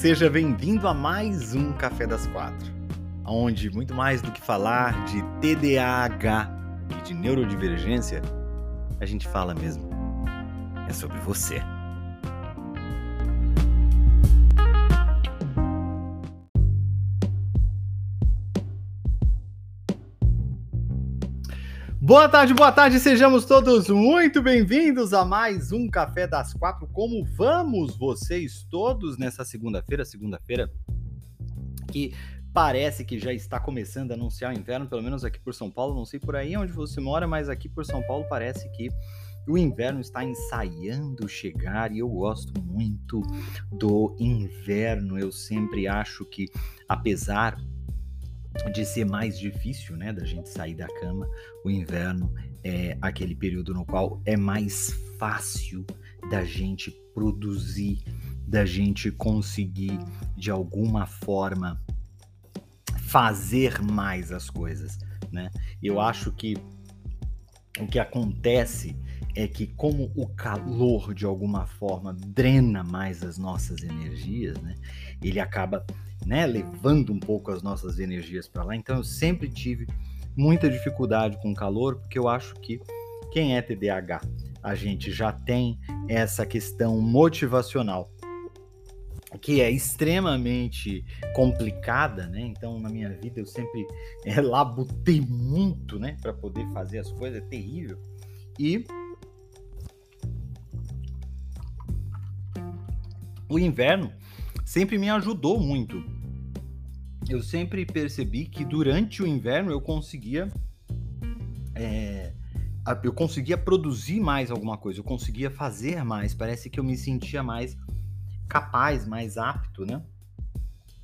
Seja bem-vindo a mais um Café das Quatro, onde muito mais do que falar de TDAH e de neurodivergência, a gente fala mesmo é sobre você. Boa tarde, boa tarde, sejamos todos muito bem-vindos a mais um Café das Quatro. Como vamos vocês todos nessa segunda-feira? Segunda-feira que parece que já está começando a anunciar o inverno, pelo menos aqui por São Paulo. Não sei por aí onde você mora, mas aqui por São Paulo parece que o inverno está ensaiando chegar e eu gosto muito do inverno. Eu sempre acho que, apesar de ser mais difícil, né, da gente sair da cama, o inverno é aquele período no qual é mais fácil da gente produzir, da gente conseguir de alguma forma fazer mais as coisas, né? Eu acho que o que acontece é que como o calor de alguma forma drena mais as nossas energias, né? Ele acaba né, levando um pouco as nossas energias para lá. Então eu sempre tive muita dificuldade com calor, porque eu acho que quem é TDAH, a gente já tem essa questão motivacional que é extremamente complicada, né? Então, na minha vida eu sempre é, labutei muito, né, para poder fazer as coisas, é terrível. E o inverno sempre me ajudou muito. Eu sempre percebi que durante o inverno eu conseguia é, eu conseguia produzir mais alguma coisa, eu conseguia fazer mais, parece que eu me sentia mais capaz, mais apto, né?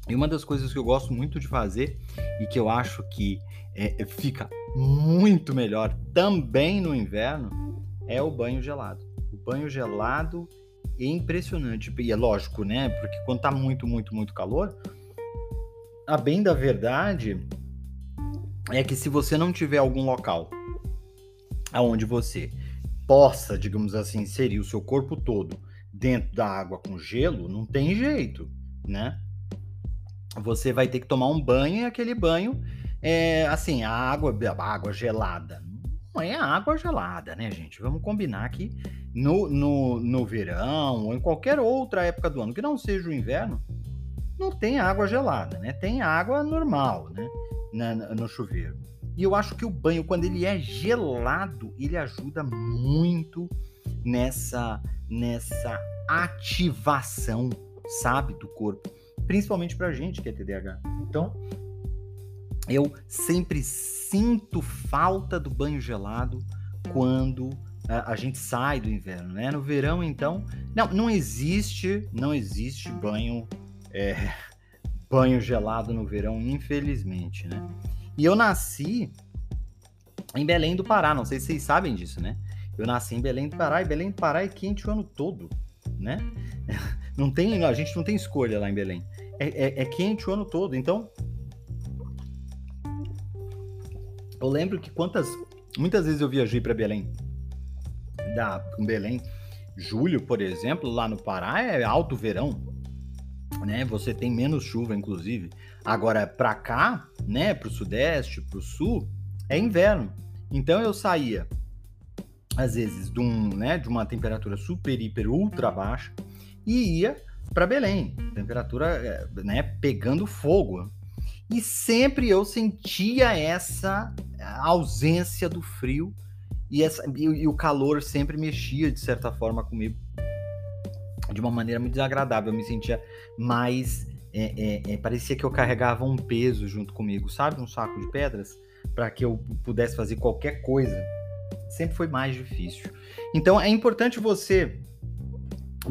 E uma das coisas que eu gosto muito de fazer e que eu acho que é, fica muito melhor também no inverno é o banho gelado. O banho gelado é impressionante. E é lógico, né? Porque quando tá muito, muito, muito calor, a bem da verdade é que se você não tiver algum local aonde você possa, digamos assim, inserir o seu corpo todo dentro da água com gelo, não tem jeito, né? Você vai ter que tomar um banho e aquele banho é assim, a água, a água gelada. Não é água gelada, né, gente? Vamos combinar que no, no, no verão ou em qualquer outra época do ano que não seja o inverno, não tem água gelada, né? Tem água normal, né? Na, no chuveiro. E eu acho que o banho, quando ele é gelado, ele ajuda muito nessa, nessa ativação, sabe, do corpo. Principalmente pra gente que é TDAH. Então, eu sempre sinto falta do banho gelado quando a, gente sai do inverno, né? No verão, então, não, não existe, não existe banho é, banho gelado no verão, infelizmente, né? E eu nasci em Belém do Pará, não sei se vocês sabem disso, né? Eu nasci em Belém do Pará e Belém do Pará é quente o ano todo, né? Não tem, a gente não tem escolha lá em Belém. É, é, é quente o ano todo, então eu lembro que quantas muitas vezes eu viajei para Belém da Belém. Julho, por exemplo, lá no Pará é alto verão, né? Você tem menos chuva, inclusive. Agora, para cá, né, para o sudeste, para o sul, é inverno. Então eu saía, às vezes, de, um, né, de uma temperatura super, hiper, ultra baixa e ia para Belém, temperatura é, né, pegando fogo. E sempre eu sentia essa ausência do frio e, essa, e, e, o calor sempre mexia, de certa forma, comigo de uma maneira muito desagradável. Eu me sentia mais. É, é, é, parecia que eu carregava um peso junto comigo, sabe? Um saco de pedras, para que eu pudesse fazer qualquer coisa. Sempre foi mais difícil. Então é importante você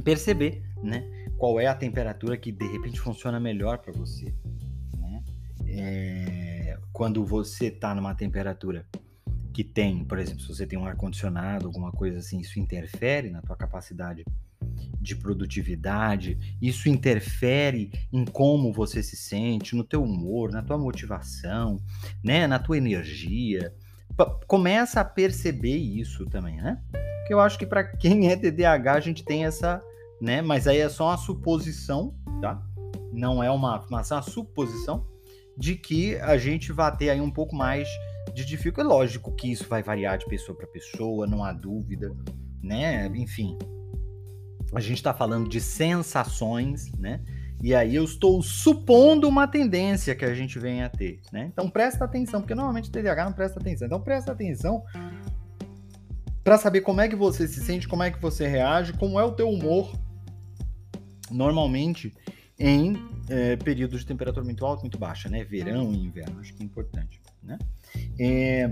perceber, né? Qual é a temperatura que de repente funciona melhor para você. É, quando você está numa temperatura que tem, por exemplo, se você tem um ar-condicionado, alguma coisa assim, isso interfere na tua capacidade de produtividade, isso interfere em como você se sente, no teu humor, na tua motivação, né, na tua energia. Começa a perceber isso também, né? Que eu acho que para quem é TDAH a gente tem essa, né, mas aí é só uma suposição, tá? não é uma afirmação, é uma suposição de que a gente vai ter aí um pouco mais de dificuldade. É lógico que isso vai variar de pessoa para pessoa, não há dúvida, né? Enfim, a gente está falando de sensações, né? E aí eu estou supondo uma tendência que a gente venha a ter, né? Então presta atenção, porque normalmente o TDAH não presta atenção. Então presta atenção para saber como é que você se sente, como é que você reage, como é o teu humor normalmente em é, períodos de temperatura muito alta, muito baixa, né? Verão e inverno, acho que é importante, né? É,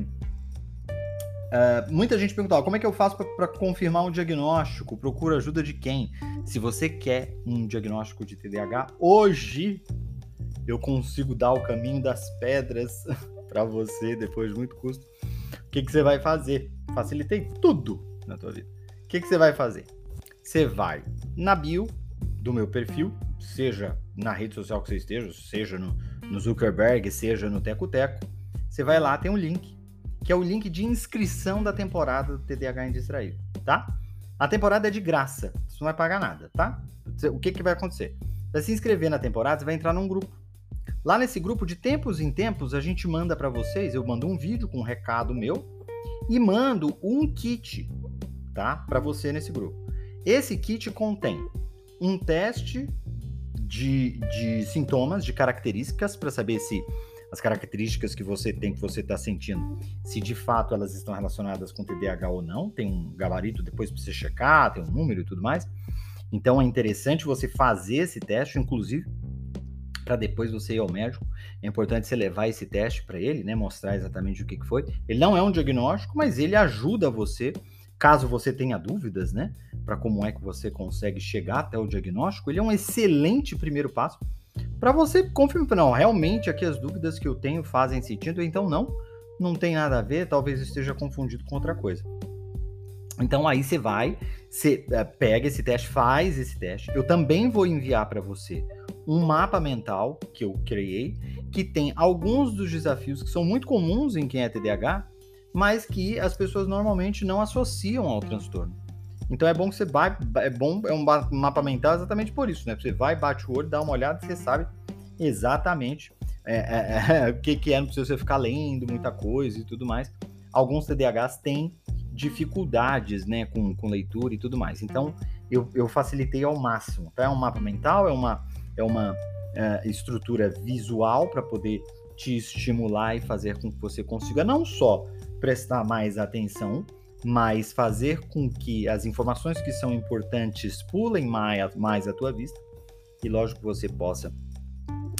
Uh, muita gente perguntava como é que eu faço para confirmar um diagnóstico? Procura ajuda de quem? Se você quer um diagnóstico de TDAH, hoje eu consigo dar o caminho das pedras para você depois de muito custo. O que, que você vai fazer? Facilitei tudo na tua vida. O que, que você vai fazer? Você vai na bio do meu perfil, seja na rede social que você esteja, seja no, no Zuckerberg, seja no Teco Teco. Você vai lá, tem um link que é o link de inscrição da temporada do TDAH Indistraído, tá? A temporada é de graça, você não vai pagar nada, tá? O que, que vai acontecer? Vai se inscrever na temporada, você vai entrar num grupo. Lá nesse grupo, de tempos em tempos, a gente manda para vocês, eu mando um vídeo com um recado meu e mando um kit, tá? Para você nesse grupo. Esse kit contém um teste de, de sintomas, de características, para saber se as características que você tem, que você está sentindo, se de fato elas estão relacionadas com TDAH ou não. Tem um gabarito depois para você checar, tem um número e tudo mais. Então é interessante você fazer esse teste, inclusive para depois você ir ao médico. É importante você levar esse teste para ele, né? Mostrar exatamente o que, que foi. Ele não é um diagnóstico, mas ele ajuda você, caso você tenha dúvidas, né? Para como é que você consegue chegar até o diagnóstico. Ele é um excelente primeiro passo para você confirmar, não, realmente aqui as dúvidas que eu tenho fazem sentido, então não, não tem nada a ver, talvez esteja confundido com outra coisa. Então aí você vai, você uh, pega esse teste, faz esse teste. Eu também vou enviar para você um mapa mental que eu criei, que tem alguns dos desafios que são muito comuns em quem é TDAH, mas que as pessoas normalmente não associam ao transtorno. Então é bom que você vai, é bom, é um mapa mental exatamente por isso, né? Você vai, bate o olho, dá uma olhada você sabe exatamente é, é, é, o que, que é, não precisa você ficar lendo muita coisa e tudo mais. Alguns TDAHs têm dificuldades, né, com, com leitura e tudo mais. Então eu, eu facilitei ao máximo. Tá? É um mapa mental, é uma, é uma é, estrutura visual para poder te estimular e fazer com que você consiga não só prestar mais atenção mas fazer com que as informações que são importantes pulem mais, à tua vista e, lógico, você possa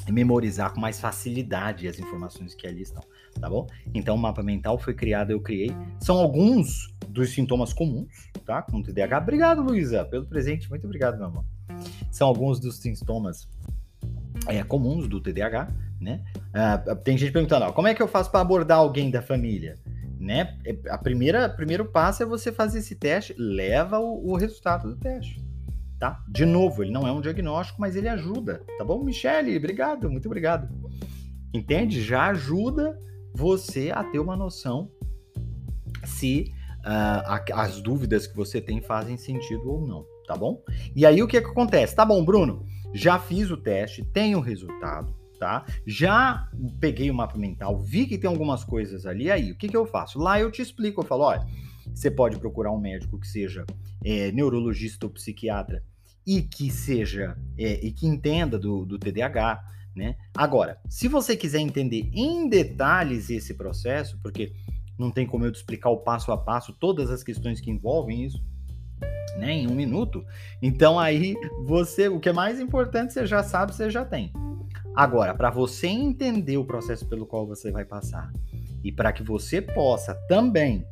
memorizar com mais facilidade as informações que ali estão, tá bom? Então, o mapa mental foi criado, eu criei. São alguns dos sintomas comuns, tá? Com TDAH. Obrigado, Luísa, pelo presente. Muito obrigado, meu amor. São alguns dos sintomas é, comuns do TDAH, né? Uh, tem gente perguntando, ó, como é que eu faço para abordar alguém da família? Né? É, a primeira primeiro passo é você fazer esse teste, leva o, o, resultado do teste, tá? De novo, ele não é um diagnóstico, mas ele ajuda, tá bom? Michele, obrigado, muito obrigado. Entende? Já ajuda você a ter uma noção se uh, as dúvidas que você tem fazem sentido ou não, tá bom? E aí o que, que acontece? Tá bom, Bruno, já fiz o teste, tenho o resultado tá? Já peguei o mapa mental, vi que tem algumas coisas ali, aí o que, que eu faço? Lá eu te explico, eu falo, olha, você pode procurar um médico que seja é, neurologista ou psiquiatra e que seja é, e que entenda do, do TDAH, né? Agora, se você quiser entender em detalhes esse processo, porque não tem como eu te explicar o passo a passo todas as questões que envolvem isso, né, em um minuto. Então aí você, o que é mais importante, você já sabe, você já tem. Agora, para você entender o processo pelo qual você vai passar e para que você possa também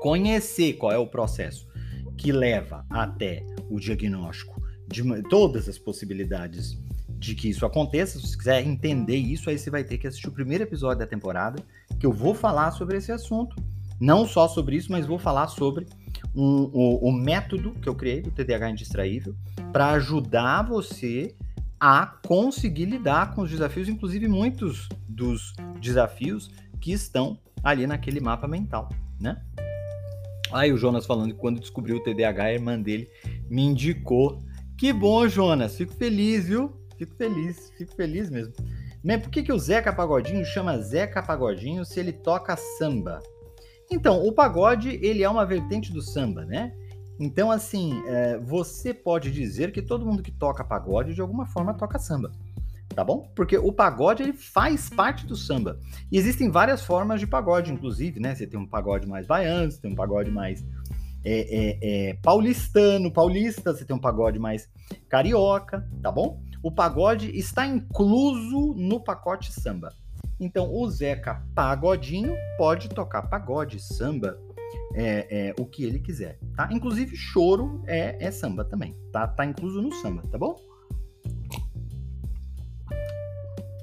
conhecer qual é o processo que leva até o diagnóstico de todas as possibilidades de que isso aconteça, se você quiser entender isso, aí você vai ter que assistir o primeiro episódio da temporada, que eu vou falar sobre esse assunto. Não só sobre isso, mas vou falar sobre um, o, o método que eu criei do TDAH indistraível para ajudar você a conseguir lidar com os desafios, inclusive muitos dos desafios que estão ali naquele mapa mental, né? Aí o Jonas falando que quando descobriu o TDAH, a irmã dele me indicou. Que bom, Jonas, fico feliz, viu? fico feliz, fico feliz mesmo. Né? Por que, que o Zeca Pagodinho chama Zeca Pagodinho se ele toca samba? Então, o pagode, ele é uma vertente do samba, né? Então, assim, é, você pode dizer que todo mundo que toca pagode, de alguma forma, toca samba. Tá bom? Porque o pagode, ele faz parte do samba. E existem várias formas de pagode, inclusive, né? Você tem um pagode mais baiano, você tem um pagode mais é, é, é, paulistano, paulista, você tem um pagode mais carioca, tá bom? O pagode está incluso no pacote samba. Então, o Zeca Pagodinho pode tocar pagode, samba, é, é, o que ele quiser, tá? Inclusive, choro é, é samba também, tá? Tá incluso no samba, tá bom?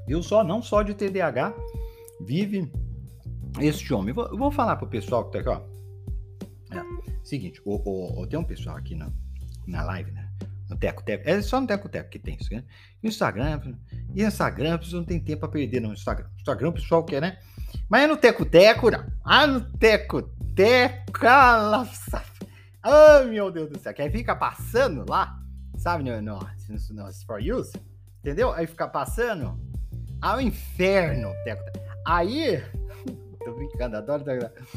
Viu só? Não só de TDAH vive este homem. Eu vou, eu vou falar pro pessoal que tá aqui, ó. É, seguinte, o, o, o, tem um pessoal aqui na, na live, né? No Teco Teco. É só no Teco Teco que tem isso, né? Instagram. E Instagram, não tem tempo para perder no Instagram. Instagram, o pessoal quer, né? Mas é no Teco Teco, não. Ah, no Teco Teco. Ah, meu Deus do céu. Que aí fica passando lá, sabe? No, no, no, no For Use. Entendeu? Aí fica passando ao inferno, Teco Teco. Aí. Tô brincando, adoro Teco Teco.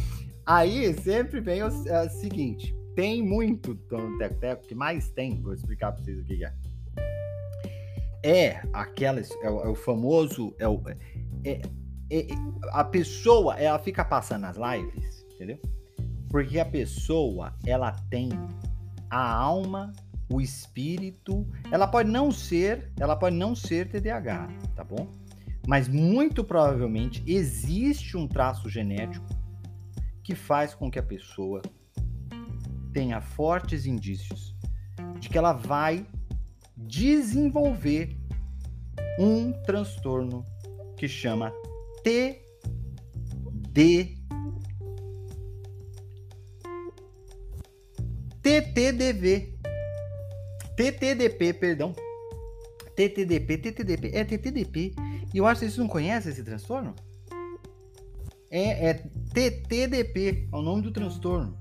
Aí sempre vem o, é o seguinte: tem muito no Teco Teco, que mais tem, vou explicar para vocês o que é. É aquela, é o, é o famoso, é, o, é, é, a pessoa, ela fica passando nas lives, entendeu? Porque a pessoa, ela tem a alma, o espírito, ela pode não ser, ela pode não ser TDAH, tá bom? Mas muito provavelmente existe um traço genético que faz com que a pessoa tenha fortes indícios de que ela vai desenvolver um transtorno que chama TD TTDV TTDP, perdão. TTDP, TTDP, é TTDP. E eu acho que vocês não conhecem esse transtorno? É, é TTDP, é o nome do transtorno.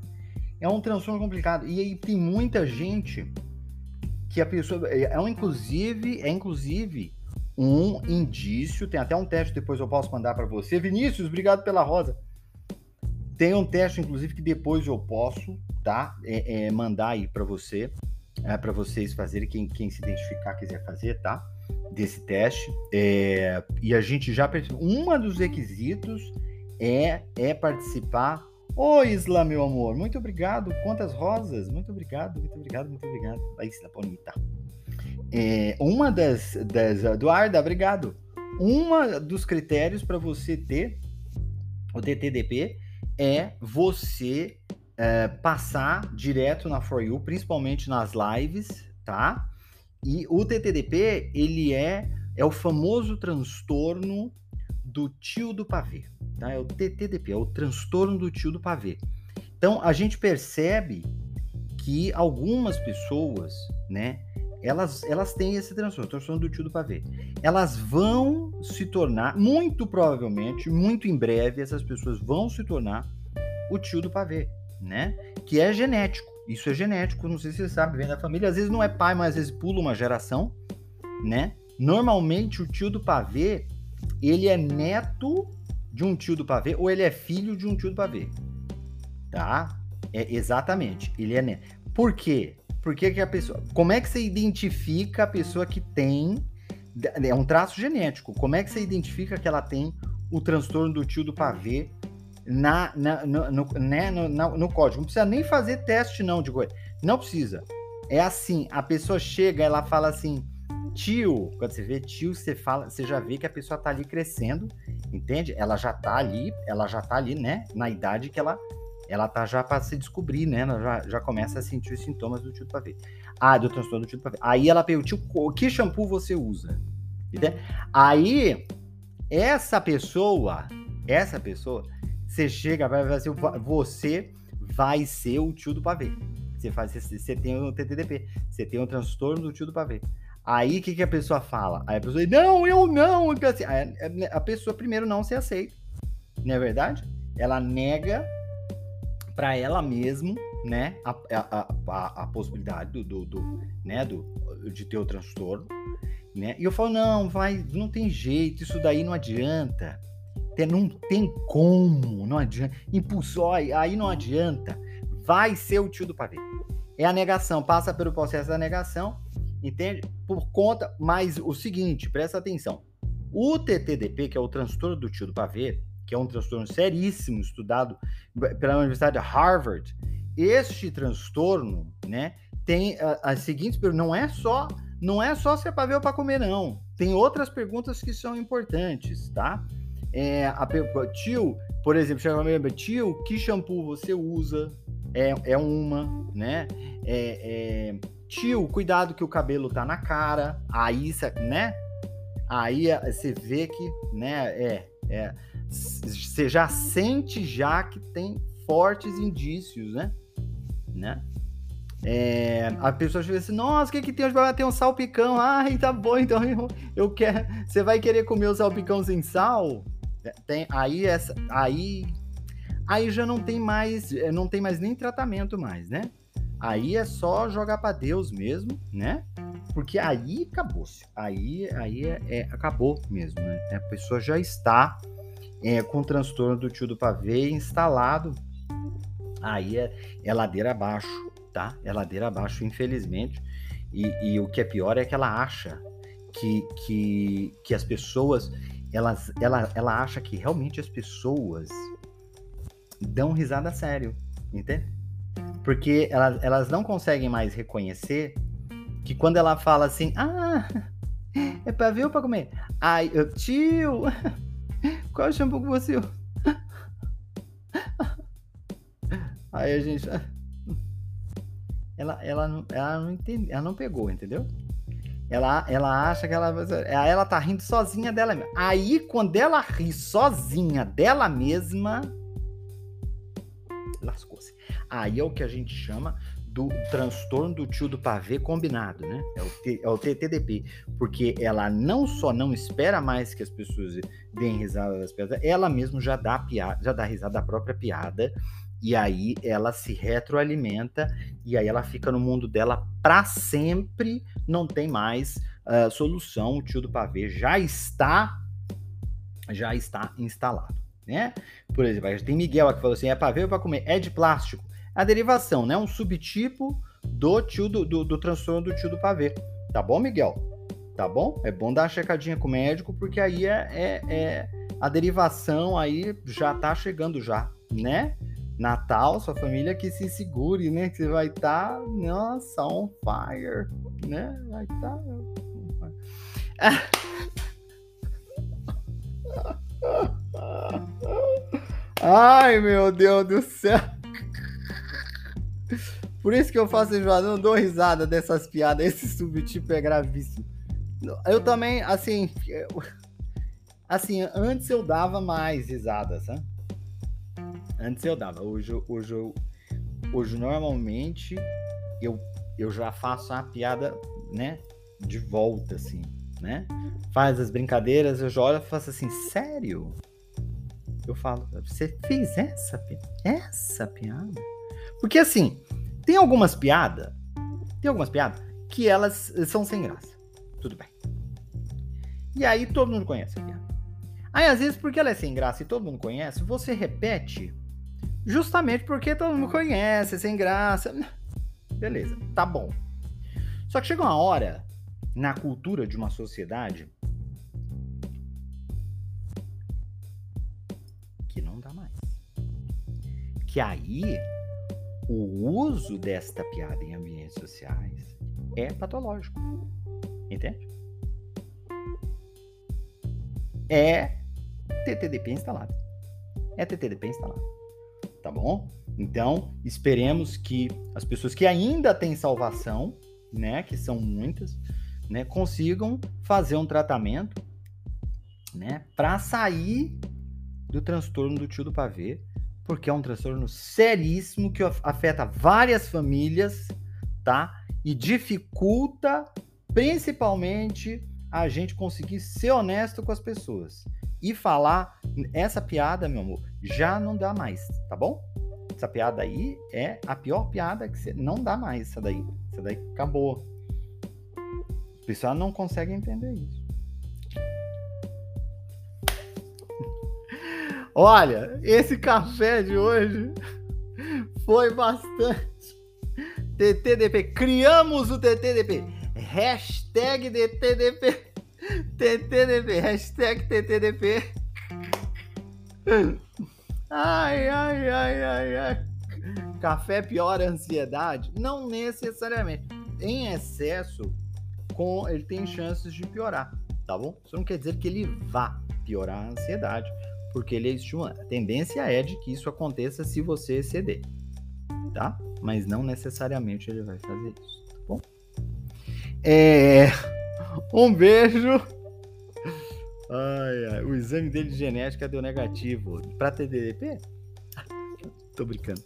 É um transtorno complicado. E aí tem muita gente que a pessoa. É, é um, inclusive, é inclusive um indício. Tem até um teste depois eu posso mandar para você. Vinícius, obrigado pela rosa. Tem um teste, inclusive, que depois eu posso, tá? É, é mandar aí para você, é, para vocês fazerem, quem, quem se identificar quiser fazer, tá? Desse teste. É, e a gente já percebeu. Um dos requisitos é, é participar. Ô, Isla, meu amor, muito obrigado. Quantas rosas? Muito obrigado, muito obrigado, muito obrigado. A Isla bonita. É, uma das, das. Eduarda, obrigado. Uma dos critérios para você ter o TTDP é você é, passar direto na For You, principalmente nas lives, tá? E o TTDP, ele é, é o famoso transtorno do tio do pavê tá? É o TTDP, é o transtorno do tio do pavê. Então a gente percebe que algumas pessoas, né, elas, elas têm esse transtorno, transtorno do tio do pavê. Elas vão se tornar, muito provavelmente, muito em breve, essas pessoas vão se tornar o tio do pavê, né? Que é genético. Isso é genético, não sei se você sabe, vem da família. Às vezes não é pai, mas às vezes pula uma geração, né? Normalmente o tio do pavê, ele é neto de um tio do pavê ou ele é filho de um tio do pavê. Tá? É exatamente. Ele é neto. Por quê? Porque que a pessoa. Como é que você identifica a pessoa que tem. É um traço genético. Como é que você identifica que ela tem o transtorno do tio do pavê na, na, no, no, né, no, no, código? Não precisa nem fazer teste, não, de coisa. Não precisa. É assim: a pessoa chega, ela fala assim: tio, quando você vê tio, você fala, você já vê que a pessoa tá ali crescendo, entende? Ela já tá ali, ela já tá ali, né, na idade que ela ela tá já para se descobrir, né? Ela já, já começa a sentir os sintomas do tio do pavê. Ah, do transtorno do tio do pavê. Aí ela perguntou, que shampoo você usa? Entende? Aí essa pessoa, essa pessoa, você chega, vai fazer, você vai ser o tio do pavê. Você faz, você tem o TTDP, você tem o transtorno do tio do pavê. Aí o que, que a pessoa fala? Aí a pessoa diz, não, eu não. Assim, a pessoa primeiro não se aceita, não é verdade? Ela nega para ela mesma, né, a, a, a, a possibilidade do, do, do, né, do, de ter o transtorno. né? E eu falo, não, vai, não tem jeito, isso daí não adianta. Não tem como, não adianta. Impulsor, aí não adianta. Vai ser o tio do pavê. É a negação, passa pelo processo da negação, entende? Por conta, mas o seguinte, presta atenção. O TTDP, que é o transtorno do tio do pavê, que é um transtorno seríssimo estudado pela Universidade de Harvard, este transtorno, né, tem as seguintes não é só não é só se é ver ou para comer não. Tem outras perguntas que são importantes, tá? É, a, tio, por exemplo, chega me tio, que shampoo você usa? É, é uma, né? É, é, tio, cuidado que o cabelo tá na cara. Aí, né? Aí você vê que, né? É, é, você já sente já que tem fortes indícios, né? Né? É, a pessoa chega assim, nossa, o que que tem? Vai ter um salpicão. Ai, tá bom, então eu, eu quero. Você vai querer comer o salpicão sem sal? É, tem, aí essa, aí, aí já não tem mais, é, não tem mais nem tratamento mais, né? Aí é só jogar para Deus mesmo, né? Porque aí acabou-se. Aí, aí é, é, acabou mesmo, né? A pessoa já está é, com o transtorno do tio do pavê instalado. Aí é, é ladeira abaixo tá? É ladeira abaixo, infelizmente. E, e, o que é pior é que ela acha que, que, que as pessoas, elas, ela, ela acha que realmente as pessoas dão risada a sério, entende? Porque elas, elas não conseguem mais reconhecer que quando ela fala assim, ah, é pra ver ou pra comer? Ai, eu, tio, qual é shampoo que você Aí a gente ela, ela, não, ela não entende, ela não pegou, entendeu? Ela, ela acha que ela, ela tá rindo sozinha dela mesma. Aí, quando ela ri sozinha dela mesma, lascou-se. Aí é o que a gente chama do transtorno do tio do pavê combinado, né? É o, T, é o TTDP, porque ela não só não espera mais que as pessoas deem risada das piadas, ela mesmo já dá piada, já dá risada da própria piada e aí ela se retroalimenta e aí ela fica no mundo dela para sempre, não tem mais uh, solução. O tio do pavê já está já está instalado, né? Por exemplo, tem Miguel que falou assim: é pavê ou para comer? É de plástico. A derivação, né? Um subtipo do tio do, do, do transtorno do tio do pavê. Tá bom, Miguel? Tá bom? É bom dar uma checadinha com o médico, porque aí é, é, é a derivação aí já tá chegando já, né? Natal, sua família que se segure, né? Que você vai estar, tá, nossa, on fire, né? Vai estar. Tá... Ai, meu Deus do céu. Por isso que eu faço enjoado, não dou risada dessas piadas. Esse subtipo é gravíssimo. Eu também, assim. Eu, assim, antes eu dava mais risadas, sabe? Antes eu dava, hoje, hoje, hoje normalmente eu, eu já faço a piada, né, de volta, assim, né? Faz as brincadeiras, eu já olho e faço assim, sério? Eu falo, você fez essa, essa piada? Porque assim, tem algumas piadas, tem algumas piadas que elas são sem graça. Tudo bem. E aí todo mundo conhece a piada. Aí às vezes, porque ela é sem graça e todo mundo conhece, você repete Justamente porque todo mundo conhece, sem graça. Beleza, tá bom. Só que chega uma hora na cultura de uma sociedade que não dá mais. Que aí o uso desta piada em ambientes sociais é patológico. Entende? É TTDP instalado. É TTDP instalado tá bom? Então, esperemos que as pessoas que ainda têm salvação, né, que são muitas, né, consigam fazer um tratamento, né, para sair do transtorno do tio do pavê, porque é um transtorno seríssimo que afeta várias famílias, tá? E dificulta principalmente a gente conseguir ser honesto com as pessoas e falar essa piada, meu amor, já não dá mais, tá bom? Essa piada aí é a pior piada que você não dá mais, essa daí. Essa daí acabou. pessoal não conseguem entender isso. Olha, esse café de hoje foi bastante. TTDP, criamos o TTDP. Hashtag DTDP. TTDP, hashtag TTDP. Ai, ai, ai, ai, ai. Café piora a ansiedade? Não necessariamente. Em excesso, com, ele tem chances de piorar, tá bom? Isso não quer dizer que ele vá piorar a ansiedade, porque ele é estimulante. A tendência é de que isso aconteça se você exceder, tá? Mas não necessariamente ele vai fazer isso, tá bom? É... Um beijo. Ai, ai, o exame dele de genética deu negativo. Para TDP? Tô brincando.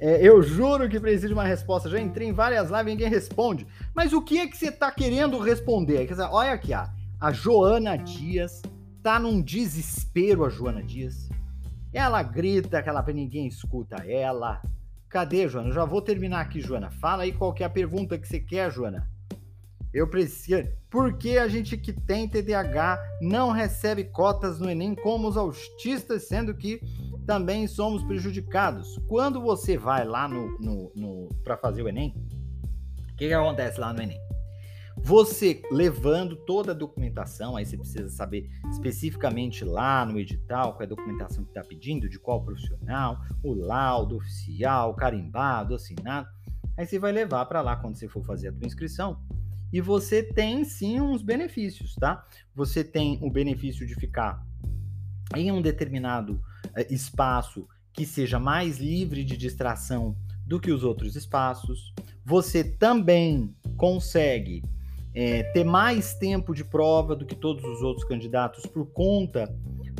É, eu juro que preciso de uma resposta. Já entrei em várias lives e ninguém responde. Mas o que é que você tá querendo responder? Olha aqui, ó. a Joana Dias tá num desespero, a Joana Dias. Ela grita que ela ninguém escuta ela. Cadê, Joana? Já vou terminar aqui, Joana. Fala aí qual é a pergunta que você quer, Joana. Eu preciso. Por que a gente que tem TDAH não recebe cotas no Enem como os autistas, sendo que também somos prejudicados. Quando você vai lá no, no, no para fazer o Enem, o que, que acontece lá no Enem? Você levando toda a documentação, aí você precisa saber especificamente lá no edital qual é a documentação que está pedindo, de qual profissional, o laudo oficial, carimbado, assinado. Aí você vai levar para lá quando você for fazer a tua inscrição. E você tem sim uns benefícios, tá? Você tem o benefício de ficar em um determinado eh, espaço que seja mais livre de distração do que os outros espaços. Você também consegue é, ter mais tempo de prova do que todos os outros candidatos por conta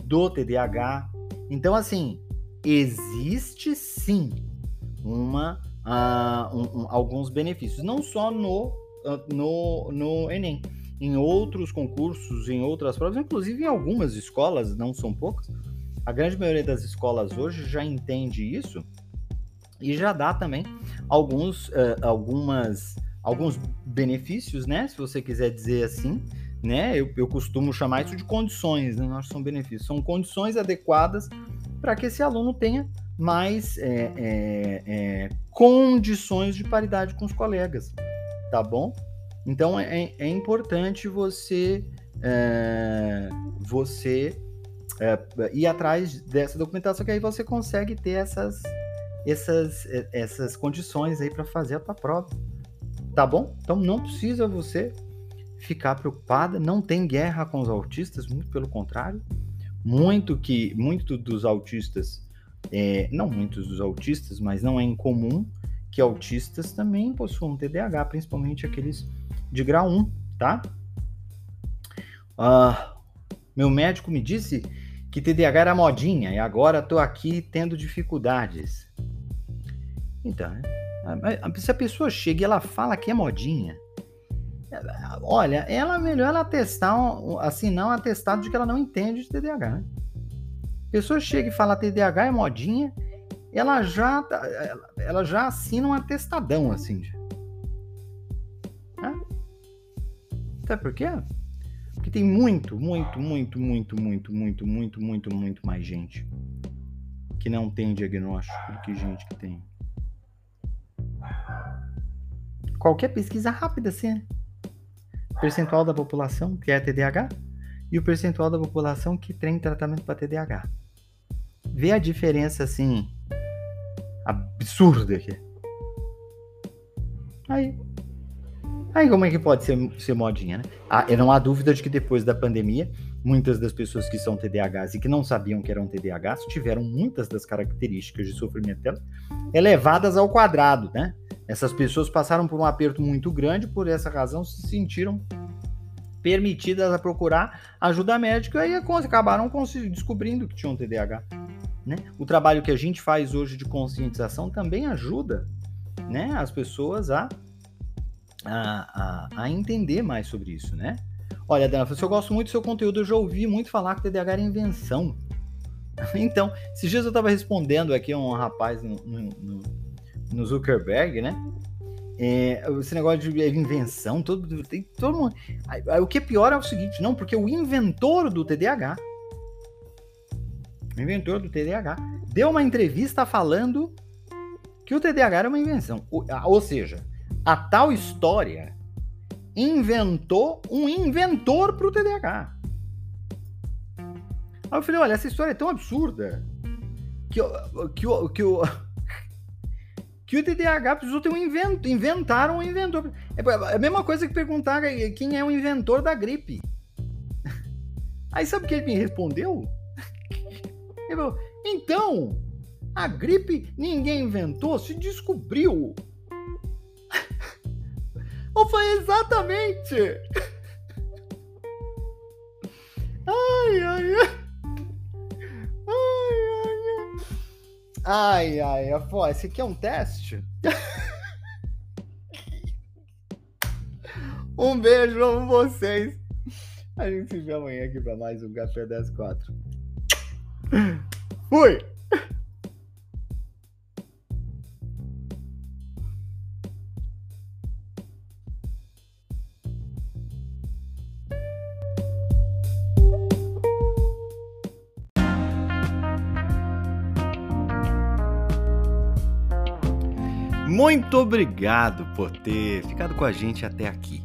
do TDAH. Então, assim, existe sim uma, uh, um, um, alguns benefícios, não só no, uh, no, no Enem, em outros concursos, em outras provas, inclusive em algumas escolas, não são poucas, a grande maioria das escolas hoje já entende isso e já dá também alguns, uh, algumas, alguns benefícios, né? Se você quiser dizer assim, né? Eu, eu costumo chamar isso de condições, né? não são benefícios, são condições adequadas para que esse aluno tenha mais é, é, é, condições de paridade com os colegas, tá bom? Então é, é importante você é, você é, ir atrás dessa documentação, que aí você consegue ter essas, essas, essas condições aí para fazer a tua prova. Tá bom? Então não precisa você ficar preocupada, não tem guerra com os autistas, muito pelo contrário. Muito que muito dos autistas, é, não muitos dos autistas, mas não é incomum que autistas também possuam TDAH, principalmente aqueles de grau 1, tá? Uh, meu médico me disse que TDAH era modinha e agora estou aqui tendo dificuldades. Então, né? Se a pessoa chega e ela fala que é modinha, olha, ela melhor ela testar, assinar um atestado de que ela não entende de TDAH. Né? A pessoa chega e fala TDAH é modinha, ela já, tá, ela já assina um atestadão assim. Né? Sabe por quê? Porque tem muito, muito, muito, muito, muito, muito, muito, muito, muito mais gente que não tem diagnóstico do que gente que tem. Qualquer pesquisa rápida, assim, né? Percentual da população que é TDAH e o percentual da população que tem tratamento para TDAH. Vê a diferença, assim, absurda aqui. Aí, Aí como é que pode ser, ser modinha, né? Ah, não há dúvida de que depois da pandemia, muitas das pessoas que são TDAHs e que não sabiam que eram TDAHs tiveram muitas das características de sofrimento delas elevadas ao quadrado, né? Essas pessoas passaram por um aperto muito grande, por essa razão se sentiram permitidas a procurar ajuda médica e acabaram descobrindo que tinham TDAH. Né? O trabalho que a gente faz hoje de conscientização também ajuda né, as pessoas a a, a, a entender mais sobre isso, né? Olha, Dana, eu gosto muito do seu conteúdo, eu já ouvi muito falar que TDAH era invenção. Então, esses dias eu estava respondendo aqui a um rapaz no, no, Zuckerberg, né? É, esse negócio de invenção, todo, tem todo mundo. Aí, aí, o que é pior é o seguinte, não, porque o inventor do TDAH, o inventor do TDAH, deu uma entrevista falando que o TDAH era uma invenção. Ou, ou seja, a tal história inventou um inventor para o TDAH. Aí eu falei, olha, essa história é tão absurda que, que, que, que, que o TDAH precisou ter um invento, inventaram um inventor. É a mesma coisa que perguntar quem é o inventor da gripe. Aí sabe o que ele me respondeu? Ele falou, então, a gripe ninguém inventou, se descobriu. Ou foi exatamente. Ai, ai, ai. Ai, ai, ai. Esse aqui é um teste? um beijo a vocês. A gente se vê amanhã aqui para mais um Café 104. Fui! Muito obrigado por ter ficado com a gente até aqui.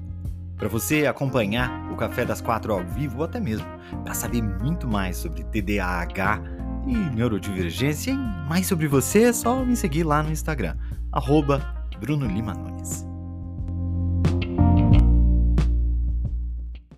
Para você acompanhar o Café das Quatro ao vivo, ou até mesmo para saber muito mais sobre TDAH e neurodivergência e mais sobre você, é só me seguir lá no Instagram, arroba Bruno Lima Nunes.